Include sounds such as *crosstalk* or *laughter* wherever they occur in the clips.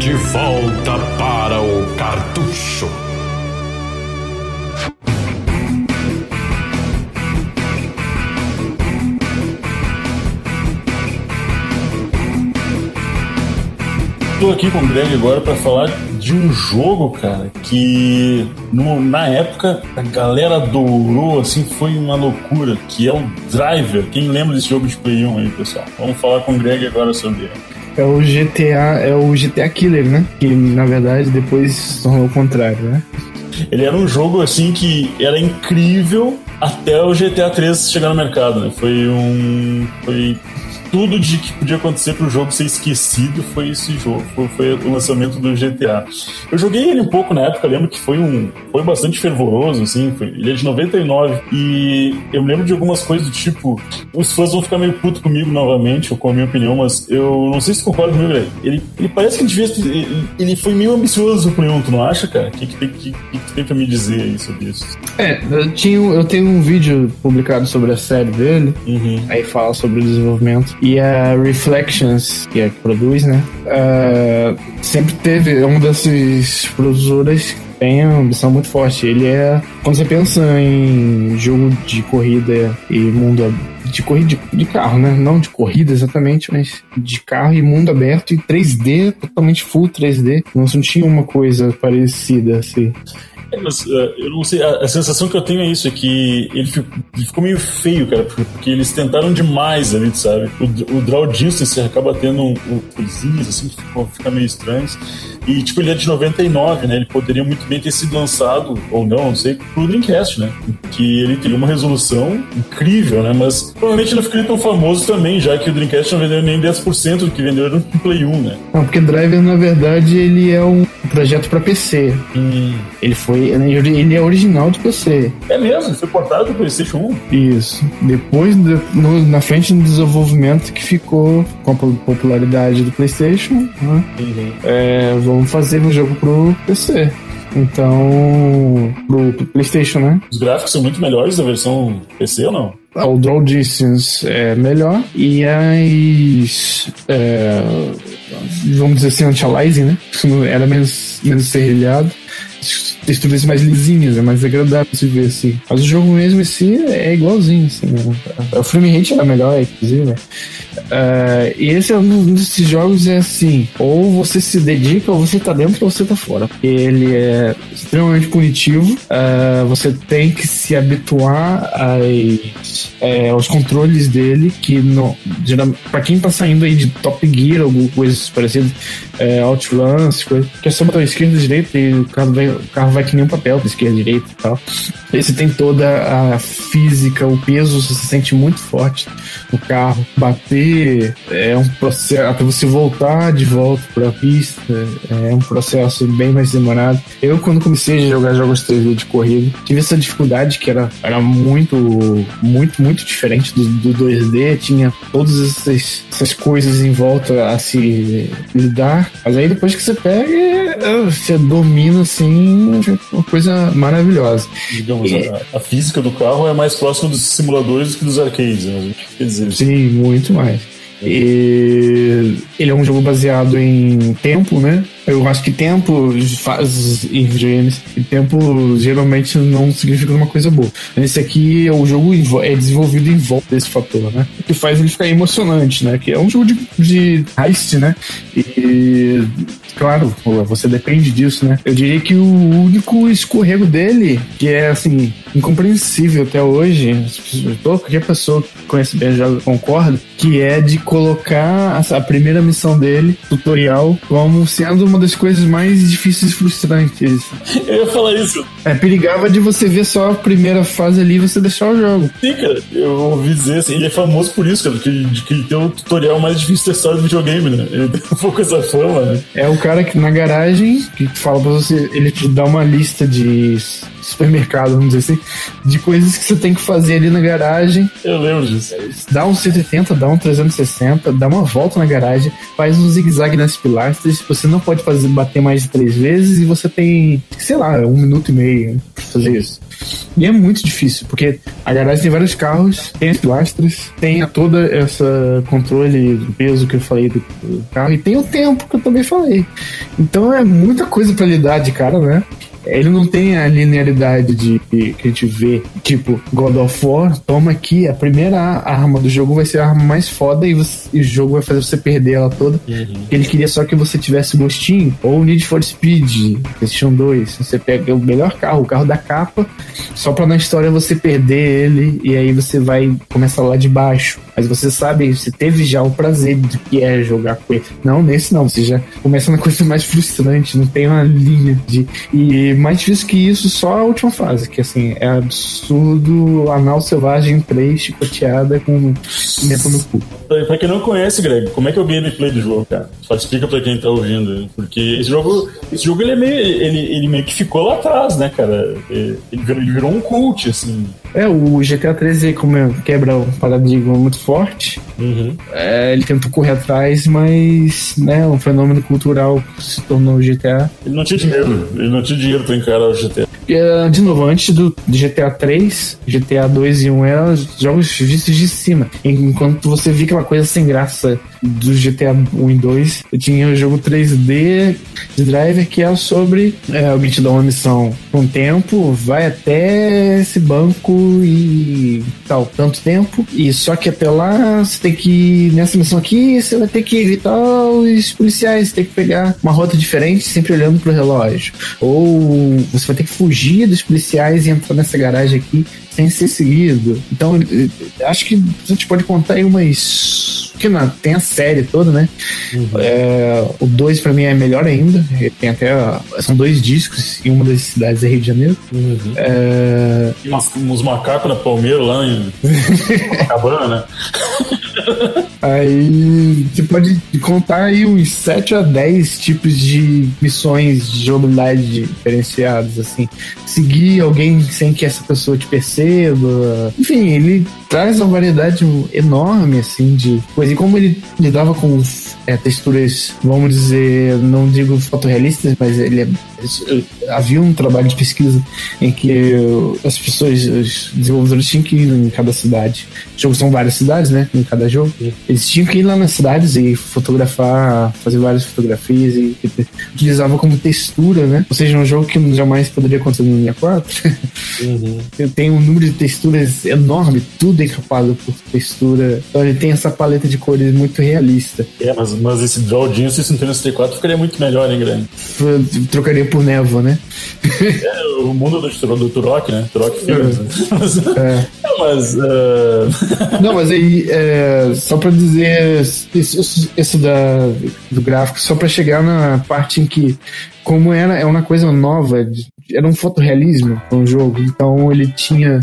De volta para o cartucho. Estou aqui com o Greg agora para falar de um jogo, cara, que no, na época a galera adorou, assim, foi uma loucura, que é o Driver. Quem lembra desse jogo de Play 1 aí, pessoal? Vamos falar com o Greg agora sobre ele. É o GTA, é o GTA Killer, né? Que na verdade depois se tornou o contrário, né? Ele era um jogo assim que era incrível até o GTA 3 chegar no mercado, né? Foi um. Foi tudo de que podia acontecer para o jogo ser esquecido foi esse jogo, foi, foi, o lançamento do GTA. Eu joguei ele um pouco na época, lembro que foi um foi bastante fervoroso, assim, foi, ele é de 99 e eu lembro de algumas coisas do tipo, os fãs vão ficar meio puto comigo novamente, ou com a minha opinião, mas eu não sei se concorda comigo, velho. Ele, ele parece que devia, ele, ele foi meio ambicioso o Play 1, tu não acha, cara? O que, que, que, que tem pra me dizer aí sobre isso? É, eu, tinha, eu tenho um vídeo publicado sobre a série dele, Uhum. aí fala sobre o desenvolvimento. E a Reflections, que é que produz, né? ah, sempre teve, é uma dessas produtoras tem uma ambição muito forte. Ele é. Quando você pensa em jogo de corrida e mundo. De corrida de, de carro, né? Não de corrida exatamente, mas de carro e mundo aberto e 3D, totalmente full 3D. Não, não tinha uma coisa parecida assim. É, mas eh, eu não sei, a, a sensação que eu tenho é isso, é que ele ficou, ele ficou meio feio, cara, porque, eles tentaram demais ali, sabe? O, o draw distance acaba tendo coisinhas assim, que ficam, fica meio estranhos. E, tipo, ele é de 99, né? Ele poderia muito bem ter sido lançado, ou não, não sei, pro Dreamcast, né? Que ele teria uma resolução incrível, né? Mas provavelmente não ficaria tão famoso também, já que o Dreamcast não vendeu nem 10% do que vendeu no Play 1, né? Não, porque Driver, na verdade, ele é um projeto para PC. Hum. Ele foi. Ele é original de PC. É mesmo, foi portado pro PlayStation 1. Isso. Depois, de- no- na frente do desenvolvimento que ficou com a po- popularidade do PlayStation, né? É, vamos fazer um jogo pro PC. Então, pro, pro PlayStation, né? Os gráficos são muito melhores da versão PC ou não? Ah, O Draw Distance é melhor e as. é, vamos dizer assim, anti-aliasing, né? Era menos, menos serrilhado. As Texturas mais lisinhas, é mais agradável de se ver assim. Mas o jogo mesmo em si é igualzinho, assim. Né? O frame rate era melhor, inclusive. né? É, e esse é um desses jogos é assim: ou você se dedica, ou você tá dentro, ou você tá fora. Ele é extremamente punitivo. é, você tem que se habituar às, é, aos controles dele, que geral- pra quem tá saindo aí de Top Gear, alguma coisa parecida, é, Outrun, essas coisas, que é só botar esquerda e direita e o carro vai, o carro vai que nem um papel esquerda e direita e tal. Esse tem toda a física, o peso, você se sente muito forte no carro. Bater é um processo, até você voltar de volta pra pista, é um processo bem mais demorado. Eu, quando comecei a jogar jogos 3D de corrida, tive essa dificuldade que era, era muito, muito, muito diferente do, do 2D, tinha todas essas, essas coisas em volta a se lidar. Mas aí depois que você pega, é, você domina assim, uma coisa maravilhosa. Digamos, a, a física do carro é mais próxima dos simuladores do que dos arcades, né? Quer dizer, Sim, muito mais. E ele é um jogo baseado em tempo, né? Eu acho que tempo faz em. E tempo geralmente não significa uma coisa boa. Nesse aqui, o jogo é desenvolvido em volta desse fator, né? O que faz ele ficar emocionante, né? Que é um jogo de, de heist, né? E claro, você depende disso, né? Eu diria que o único escorrego dele, que é assim, incompreensível até hoje, qualquer pessoa que conhece bem o concorda, que é de colocar a primeira missão dele, tutorial, como sendo uma das coisas mais difíceis e frustrantes. Eu ia falar isso. É, perigava de você ver só a primeira fase ali e você deixar o jogo. Sim, cara. Eu ouvi dizer assim, ele é famoso por isso, cara, que, que ele tem o tutorial mais difícil da história do videogame, né? Ele tem um pouco essa fama, né? É o cara que na garagem, que fala pra você, ele te dá uma lista de supermercado, vamos dizer assim, de coisas que você tem que fazer ali na garagem. Eu lembro disso. Dá um 180, dá um 360, dá uma volta na garagem, faz um zigue-zague nas pilastras. Você não pode fazer bater mais de três vezes e você tem, sei lá, um minuto e meio pra fazer isso. E é muito difícil, porque a garagem tem vários carros, tem as pilastras, tem toda essa controle do peso que eu falei do, do carro, e tem o tempo que eu também falei. Então é muita coisa para lidar de cara, né? Ele não tem a linearidade de que a gente vê, tipo, God of War, toma aqui, a primeira arma do jogo vai ser a arma mais foda e, você, e o jogo vai fazer você perder ela toda. Uhum. Ele queria só que você tivesse gostinho. Ou Need for Speed, PlayStation 2. Você pega o melhor carro, o carro da capa, só pra na história você perder ele e aí você vai começar lá de baixo. Mas você sabe, você teve já o prazer do que é jogar com ele. Não, nesse não, você já começa na coisa mais frustrante, não tem uma linha de. E mais difícil que isso, só a última fase, que assim, é absurdo anal selvagem 3 chicoteada com pimenta no cu. Pra quem não conhece, Greg, como é que é o gameplay do jogo, cara? Só explica pra quem tá ouvindo. Porque esse jogo, esse jogo ele, é meio, ele, ele meio que ficou lá atrás, né, cara? Ele ele virou um cult, assim. É, o GTA 13 como é, quebra o paradigma muito forte. Uhum. É, ele tentou correr atrás, mas né, um fenômeno cultural se tornou o GTA. Ele não tinha dinheiro, ele não tinha dinheiro pra encarar o GTA. É, de novo, antes do GTA 3, GTA 2 e 1 eram jogos vistos de cima. Enquanto você via aquela coisa sem graça do GTA 1 e 2, eu tinha o jogo 3D de Driver que é sobre é, alguém te dá uma missão com tempo, vai até esse banco e tal, tanto tempo, e só que até lá você tem que, nessa missão aqui, você vai ter que evitar os policiais, você tem que pegar uma rota diferente, sempre olhando pro relógio. Ou você vai ter que fugir dos policiais e entrar nessa garagem aqui sem ser seguido. Então, acho que a gente pode contar aí umas. Que não, tem a série toda, né? Uhum. É, o 2 pra mim é melhor ainda. Tem até. São dois discos em uma das cidades do Rio de Janeiro. Uhum. É... E uns, uns macacos na Palmeira lá em Cabana, né? *laughs* Aí você pode contar aí uns 7 a 10 tipos de missões de jogabilidade diferenciadas, assim. Seguir alguém sem que essa pessoa te perceba. Enfim, ele traz uma variedade enorme, assim, de coisa. E como ele lidava com é, texturas, vamos dizer, não digo fotorrealistas, mas ele é, havia um trabalho de pesquisa em que as pessoas, os desenvolvedores tinham que ir em cada cidade. Jogos são várias cidades, né? Em cada jogo. Eles tinham que ir lá nas cidades e fotografar, fazer várias fotografias e, e utilizava como textura, né? Ou seja, um jogo que jamais poderia acontecer no 64. *laughs* Uhum. Tem um número de texturas enorme, tudo encapado por textura. Então ele tem essa paleta de cores muito realista. É, mas, mas esse Draw Genius 64 ficaria muito melhor, hein, Grande? Trocaria por névoa, né? é, o mundo do, do Turok, né? Turok Films. *laughs* É. é. mas. Uh... *laughs* Não, mas aí, é, só pra dizer isso, isso da, do gráfico, só pra chegar na parte em que, como era é uma coisa nova, era um fotorrealismo um jogo, então ele tinha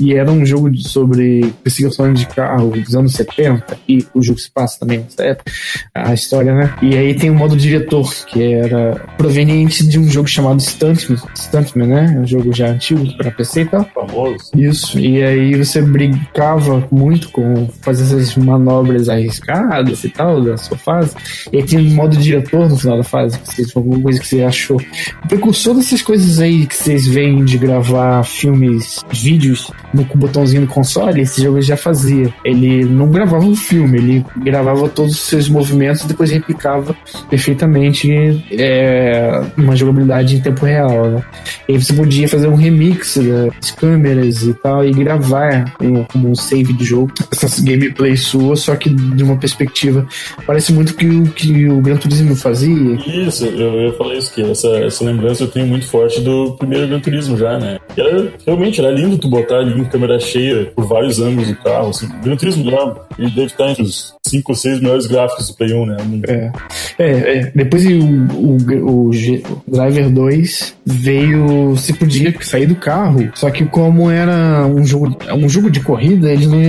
e era um jogo sobre perseguição de carro dos anos 70, e o jogo se passa também nessa época, a história, né? E aí tem o modo diretor, que era proveniente de um jogo chamado Stuntman, Stuntman né? Um jogo já antigo para PC e tal. Famoso. Isso, e aí você brincava muito com fazer essas manobras arriscadas e tal da sua fase, e aí tinha um modo diretor no final da fase, que se alguma coisa que você achou. O precursor dessas coisas aí que vocês veem de gravar filmes, vídeos no botãozinho no console, esse jogo já fazia. Ele não gravava um filme, ele gravava todos os seus movimentos e depois replicava perfeitamente é, uma jogabilidade em tempo real. Né? E aí você podia fazer um remix das câmeras e tal e gravar como um save de jogo essa gameplay sua, só que de uma perspectiva parece muito que o que o Gran Turismo fazia. Isso, eu, eu falei isso que essa, essa lembrança eu tenho muito forte do primeiro Gran Turismo já, né? Era, realmente era lindo tu botar ali em câmera cheia por vários ângulos do carro. Assim. Gran Turismo já, ele deve estar entre os 5 ou 6 melhores gráficos do Play 1, né? É. É, é. Depois o, o, o, G, o Driver 2 veio. Você podia sair do carro, só que como era um jogo, um jogo de corrida, eles não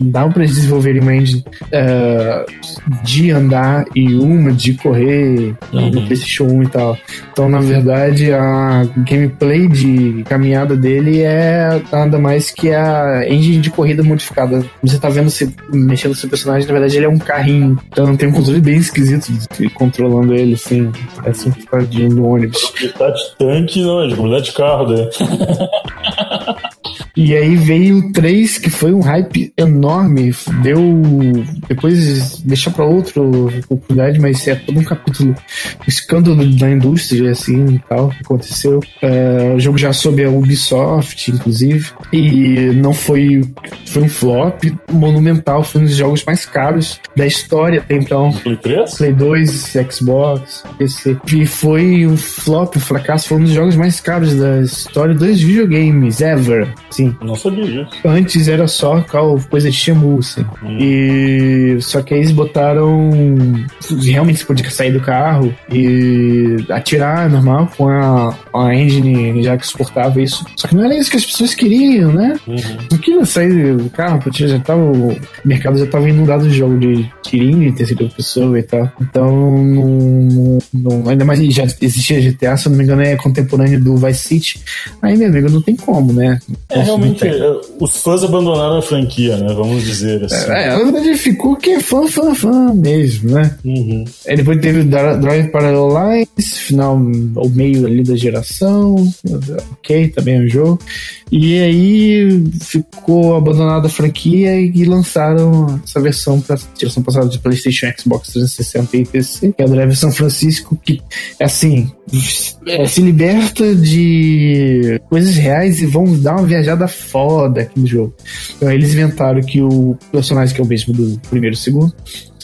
davam para desenvolver uma engine uh, de andar e uma de correr uhum. no PlayStation 1 e tal. Então, na verdade, a gameplay de caminhada dele é nada mais que a engine de corrida modificada. Você tá vendo se mexendo seu personagem, na verdade, ele é um carrinho. Então tem um controle bem esquisito de, controlando ele, assim. Parece um tadinho do ônibus. Tá de tanque, não, é de de carro, né? *laughs* E aí veio o 3, que foi um hype enorme. Deu. Depois deixa pra outro oportunidade, mas é todo um capítulo. O escândalo da indústria, assim e tal, que aconteceu. É, o jogo já soube a Ubisoft, inclusive. E não foi. Foi um flop monumental. Foi um dos jogos mais caros da história até então. Play 3? Play 2, Xbox, PC. E foi um flop, um fracasso. Foi um dos jogos mais caros da história dos videogames, ever. Não sabia disso. Antes era só coisa de Shemu, assim. Hum. E só que aí eles botaram. Realmente você podia sair do carro e atirar normal com a, a engine já que suportava isso. Só que não era isso que as pessoas queriam, né? Uhum. Não queria sair do carro, porque já tava, o mercado já tava inundado de jogo de tirinho de terceira pessoa e tal. Então, não, não, ainda mais já existia GTA, se eu não me engano, é contemporâneo do Vice City. Aí, meu amigo, não tem como, né? É, realmente, é, os fãs abandonaram a franquia, né? Vamos dizer assim. É, na verdade, ficou que é fã, fã, fã mesmo, né? Uhum. Aí depois teve o Drive Parallel Lines, final, o meio ali da geração. Ok, também é um jogo. E aí ficou abandonada a franquia e lançaram essa versão para geração passada de PlayStation, Xbox 360 e PC, que é o Drive São Francisco, que é assim, é, se liberta de coisas reais e vão dar uma viajada foda aqui no jogo. Então eles inventaram que o personagem que é o mesmo do primeiro e segundo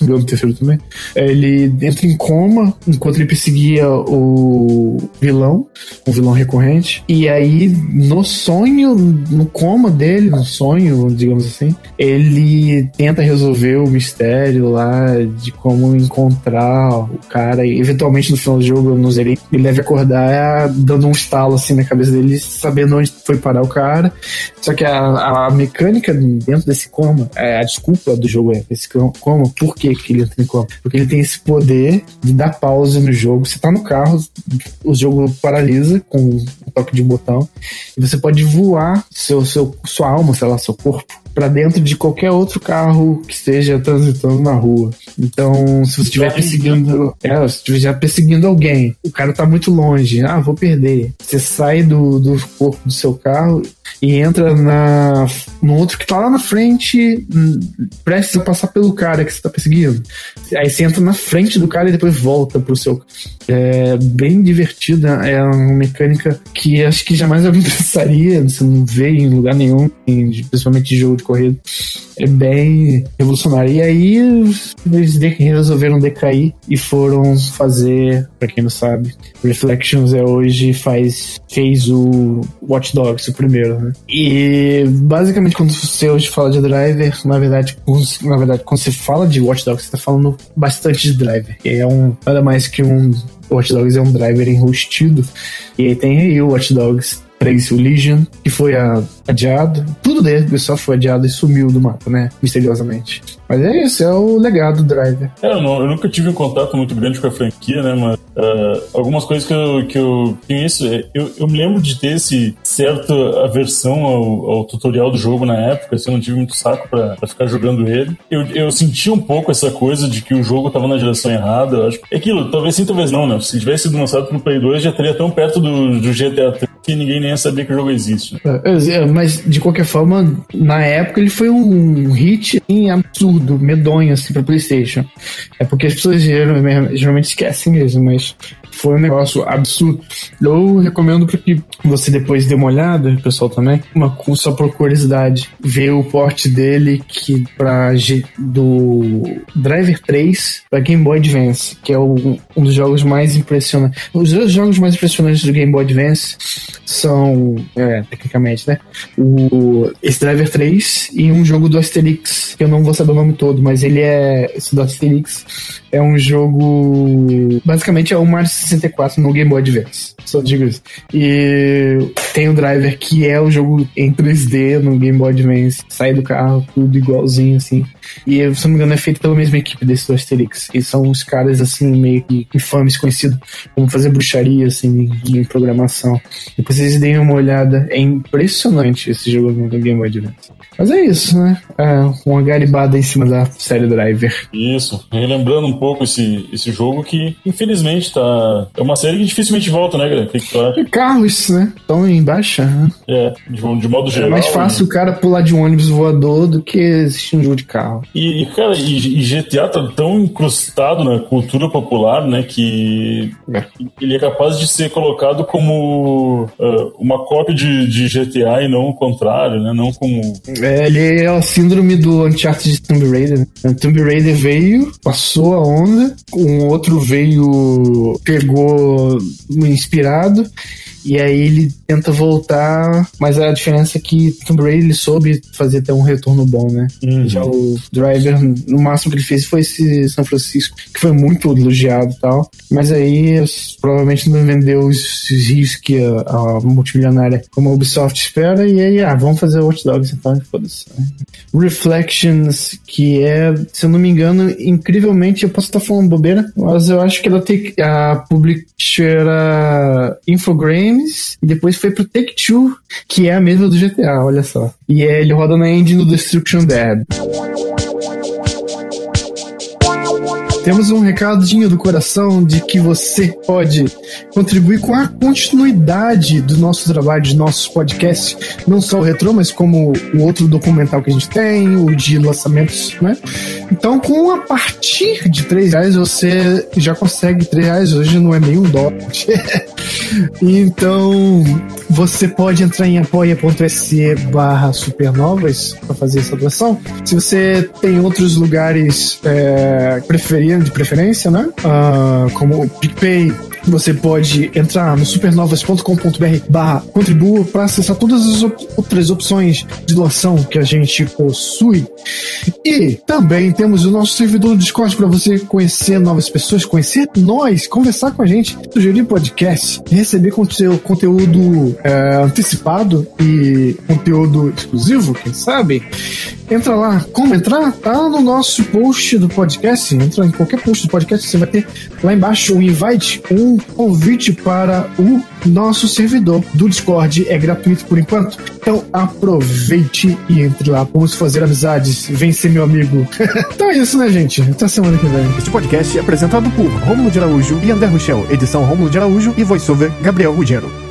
do terceiro também. Ele entra em coma enquanto ele perseguia o vilão, o vilão recorrente. E aí, no sonho, no coma dele, no sonho, digamos assim, ele tenta resolver o mistério lá de como encontrar o cara. E eventualmente no final do jogo, eu não zerei, ele deve acordar dando um estalo assim na cabeça dele, sabendo onde foi parar o cara. Só que a, a mecânica dentro desse coma, é, a desculpa do jogo é esse coma, por que, ele? Porque ele tem esse poder de dar pausa no jogo. Você tá no carro, o jogo paralisa com um toque de botão, e você pode voar seu, seu, sua alma, sei lá, seu corpo para dentro de qualquer outro carro que esteja transitando na rua. Então, se você estiver perseguindo, é, se estiver perseguindo alguém, o cara tá muito longe, ah, vou perder. Você sai do, do corpo do seu carro e entra na no outro que tá lá na frente, hum, prestes a passar pelo cara que você tá perseguindo. Aí você entra na frente do cara e depois volta pro seu. É bem divertida, é uma mecânica que acho que jamais eu *laughs* pensaria, você não vê em lugar nenhum, principalmente de jogo de corrida. É bem revolucionário. E aí eles resolveram decair e foram fazer, para quem não sabe, Reflections é hoje faz fez o Watch Dogs, o primeiro, né? E basicamente quando você hoje fala de driver, na verdade, na verdade, quando você fala de Watch Dogs, você tá falando bastante de driver. É um nada mais que um Watch Dogs é um driver enrustido. E aí tem aí o Watch Dogs 3 Legion, que foi adiado. Tudo dele, Ubisoft foi adiado e sumiu do mapa, né? Misteriosamente. Mas é isso, é o legado do Driver. É, eu, não, eu, nunca tive um contato muito grande com a franquia, né? Mas uh, algumas coisas que eu, que eu conheço, é, eu, eu me lembro de ter esse certa aversão ao, ao tutorial do jogo na época, assim, eu não tive muito saco pra, pra ficar jogando ele. Eu, eu senti um pouco essa coisa de que o jogo tava na geração errada, eu acho. É aquilo, talvez sim, talvez não, né? Se tivesse sido lançado pro Play 2, já estaria tão perto do, do GTA 3 que ninguém nem ia saber que o jogo existe. Né? É, mas, de qualquer forma, na época ele foi um hit assim, absurdo, medonho, assim, pra PlayStation. É porque as pessoas geralmente, geralmente esquecem mesmo, mas foi um negócio absurdo. Eu recomendo para que você depois dê uma olhada, pessoal também, uma só por curiosidade, ver o port dele que para do Driver 3 para Game Boy Advance, que é o, um dos jogos mais impressionantes. Os dois jogos mais impressionantes do Game Boy Advance são, é, tecnicamente, né? O esse Driver 3 e um jogo do Asterix, que eu não vou saber o nome todo, mas ele é esse do Asterix é um jogo basicamente é o Mario 64 no Game Boy Advance. Só digo isso. E tem o Driver, que é o jogo em 3D no Game Boy Advance. Sai do carro, tudo igualzinho, assim. E, se não me engano, é feito pela mesma equipe desse do Asterix. E são os caras, assim, meio que infames, conhecidos como fazer bruxaria, assim, em programação. Depois vocês deem uma olhada. É impressionante esse jogo no Game Boy Advance. Mas é isso, né? É uma garibada em cima da série Driver. Isso. Relembrando um pouco esse, esse jogo que, infelizmente, tá. É uma série que dificilmente volta, né, galera? Que que e carros, né? Estão em baixa. Né? É, de, de modo geral. É mais fácil né? o cara pular de um ônibus voador do que existir um jogo de carro. E, e cara, e, e, GTA tá tão incrustado na cultura popular, né? Que é. ele é capaz de ser colocado como uh, uma cópia de, de GTA e não o contrário, né? Não como. É, ele é a síndrome do Uncharted de Tomb Raider. Né? Tomb Raider veio, passou a onda, um outro veio, pegou inspirado e aí ele tenta voltar, mas a diferença é que Tomb Raider ele soube fazer até um retorno bom, né? Uhum. Já o Driver, no máximo que ele fez foi esse São Francisco, que foi muito elogiado e tal. Mas aí provavelmente não vendeu os, os rios que a, a, multimilionária como a Ubisoft espera. E aí, ah, vamos fazer Watch Dogs então, foda-se. Né? Reflections, que é, se eu não me engano, incrivelmente, eu posso estar falando bobeira, mas eu acho que ela tem a publisher Infogrames Games e depois foi pro Take-Two, que é a mesma do GTA, olha só. E é, ele roda na engine do Destruction Dead. Temos um recadinho do coração de que você pode contribuir com a continuidade do nosso trabalho, de nossos podcasts, não só o Retro, mas como o outro documental que a gente tem, o de lançamentos, né? Então, com a partir de 3 reais, você já consegue 3 reais, hoje não é nem um dólar. *laughs* então, você pode entrar em apoia.se barra supernovas para fazer essa doação. Se você tem outros lugares é, de preferência, né? Uh, como PicPay, você pode entrar no supernovas.com.br barra contribua para acessar todas as op outras opções de doação que a gente possui. E também temos o nosso servidor do Discord para você conhecer novas pessoas, conhecer nós, conversar com a gente, sugerir podcast, receber conteúdo é, antecipado e conteúdo exclusivo, quem sabe? Entra lá. Como entrar? Tá no nosso post do podcast. Entra em qualquer post do podcast, você vai ter lá embaixo um invite, um convite para o nosso servidor do Discord. É gratuito por enquanto. Então aproveite e entre lá. Vamos fazer amizades. Vem ser meu amigo. *laughs* então é isso, né, gente? Até semana que vem. Este podcast é apresentado por Romulo de Araújo e André Rochel. Edição Romulo de Araújo e voiceover Gabriel Ruggiero.